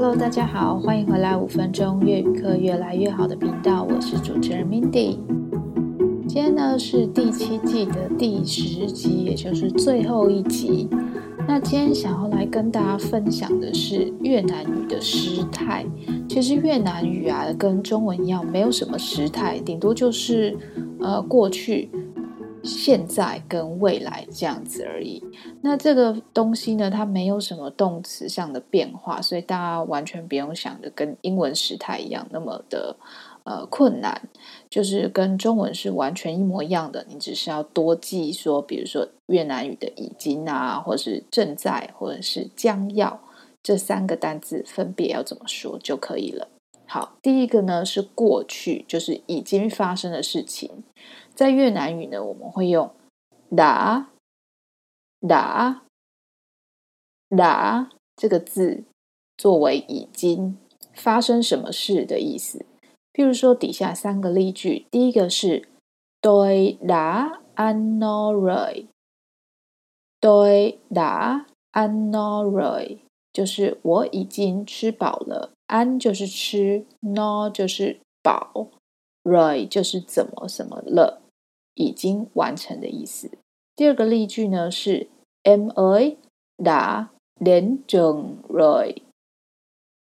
Hello，大家好，欢迎回来五分钟粤语课越来越好的频道，我是主持人 Mindy。今天呢是第七季的第十集，也就是最后一集。那今天想要来跟大家分享的是越南语的时态。其实越南语啊，跟中文一样，没有什么时态，顶多就是呃过去。现在跟未来这样子而已。那这个东西呢，它没有什么动词上的变化，所以大家完全不用想着跟英文时态一样那么的呃困难，就是跟中文是完全一模一样的。你只是要多记说，比如说越南语的已经啊，或者是正在，或者是将要这三个单字分别要怎么说就可以了。好，第一个呢是过去，就是已经发生的事情。在越南语呢，我们会用 đã đã đã 这个字作为已经发生什么事的意思。譬如说，底下三个例句，第一个是 Tôi đã ăn no rồi，Tôi đã ăn no rồi，就是我已经吃饱了。ăn 就是吃，no 就是饱，rồi 就是怎么什么了。已经完成的意思。第二个例句呢是 Em ơi đã đến trường rồi。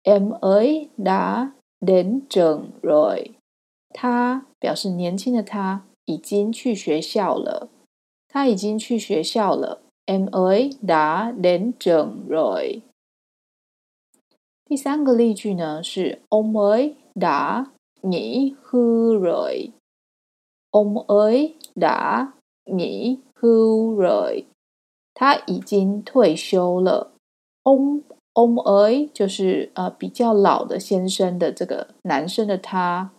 Em ơi đã đến trường rồi。他表示年轻的他已经去学校了。他已经去学校了。Em ơi đã đến trường rồi。第三个例句呢是 Ông ơi đã nghỉ hưu rồi。Ông ơi đã nghỉ hưu rồi，他已经退休了。Ông ông ơi 就是呃比较老的先生的这个男生的他。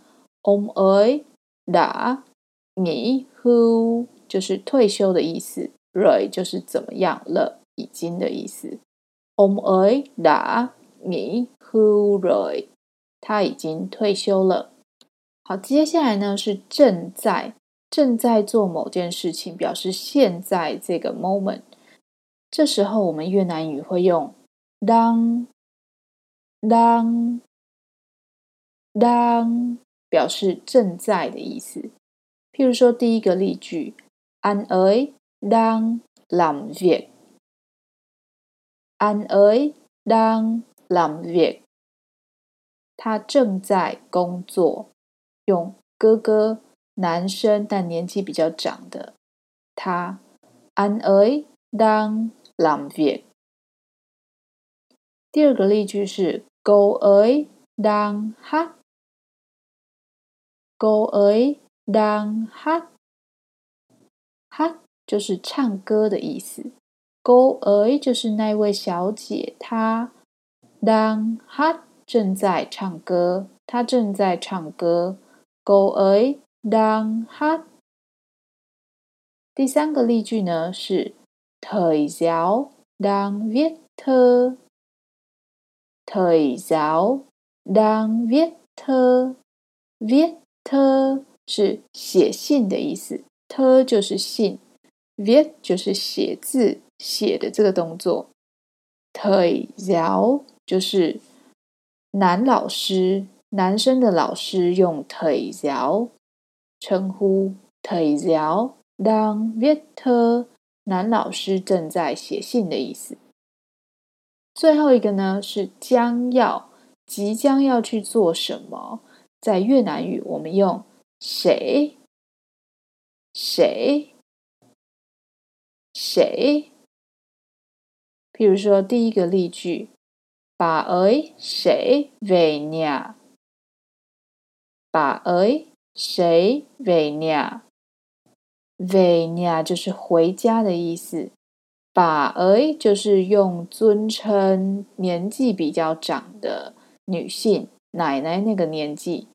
Ông ơi đã nghỉ hưu 就是退休的意思。Rồi 就是怎么样了，已经的意思。Ông ơi đã nghỉ hưu rồi，他已经退休了。好，接下来呢是正在。正在做某件事情，表示现在这个 moment。这时候我们越南语会用 đang đang đang 表示正在的意思。譬如说第一个例句：Anh ấy đang làm việc，Anh ấy đang làm việc，他正在工作。用哥哥。男生但年纪比较长的他，Anh ấy đang làm việc。第二个例句是：Cô ấy đang hát，Cô ấy đang ha，ha 就是唱歌的意思。Cô ấy 就是那位小姐，她 đang ha 正在唱歌，她正在唱歌。Cô ấy đang hát。第三个例句呢是：Thầy giáo đang viết thơ，Thầy giáo đang viết thơ，viết thơ 是写信的意思，thơ 就是信，viết 就是写字写的这个动作。Thầy giáo 就是男老师，男生的老师用 thầy giáo。称呼 thầy giáo đang viết thơ，男老师正在写信的意思。最后一个呢是将要，即将要去做什么？在越南语我们用谁谁谁。譬如说第一个例句：Bà ấy sẽ về 把儿谁为娘，为娘就是回家的意思。把儿就是用尊称年纪比较长的女性奶奶那个年纪。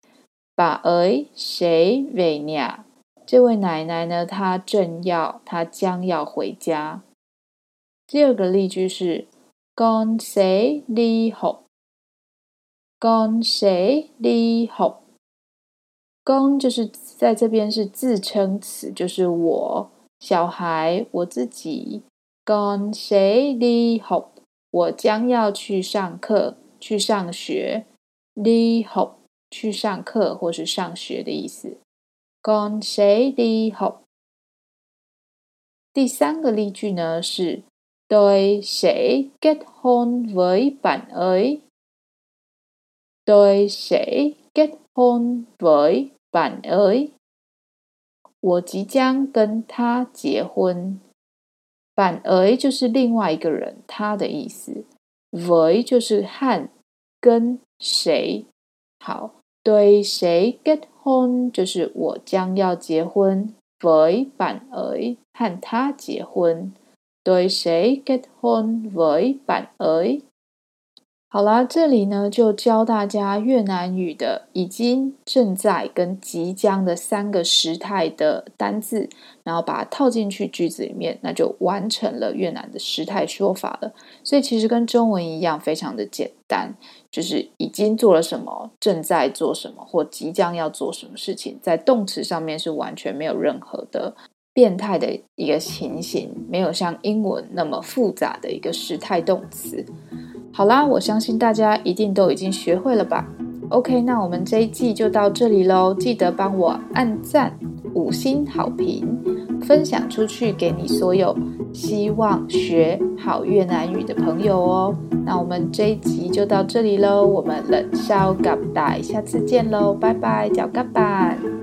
把儿谁为娘，这位奶奶呢？她正要，她将要回家。第二个例句是：gon say li hop，gon sẽ đi。Con 就是在这边是自称词，就是我小孩我自己。con sẽ đi học，我将要去上课，去上学，đi học 去上课或是上学的意思。con sẽ đi học。第三个例句呢是：Tôi sẽ kết hôn với bạn ấy。Tôi sẽ kết hôn với 反而，我即将跟他结婚。反而，就是另外一个人，他的意思。为，就是和跟谁好？对，谁 get home？就是我将要结婚。为，反欸，和他结婚。对，谁 get home？好啦，这里呢就教大家越南语的已经、正在跟即将的三个时态的单字，然后把它套进去句子里面，那就完成了越南的时态说法了。所以其实跟中文一样，非常的简单，就是已经做了什么，正在做什么，或即将要做什么事情，在动词上面是完全没有任何的变态的一个情形，没有像英文那么复杂的一个时态动词。好啦，我相信大家一定都已经学会了吧？OK，那我们这一季就到这里喽。记得帮我按赞、五星好评，分享出去给你所有希望学好越南语的朋友哦。那我们这一集就到这里喽，我们冷笑咖大，下次见喽，拜拜，脚咖板。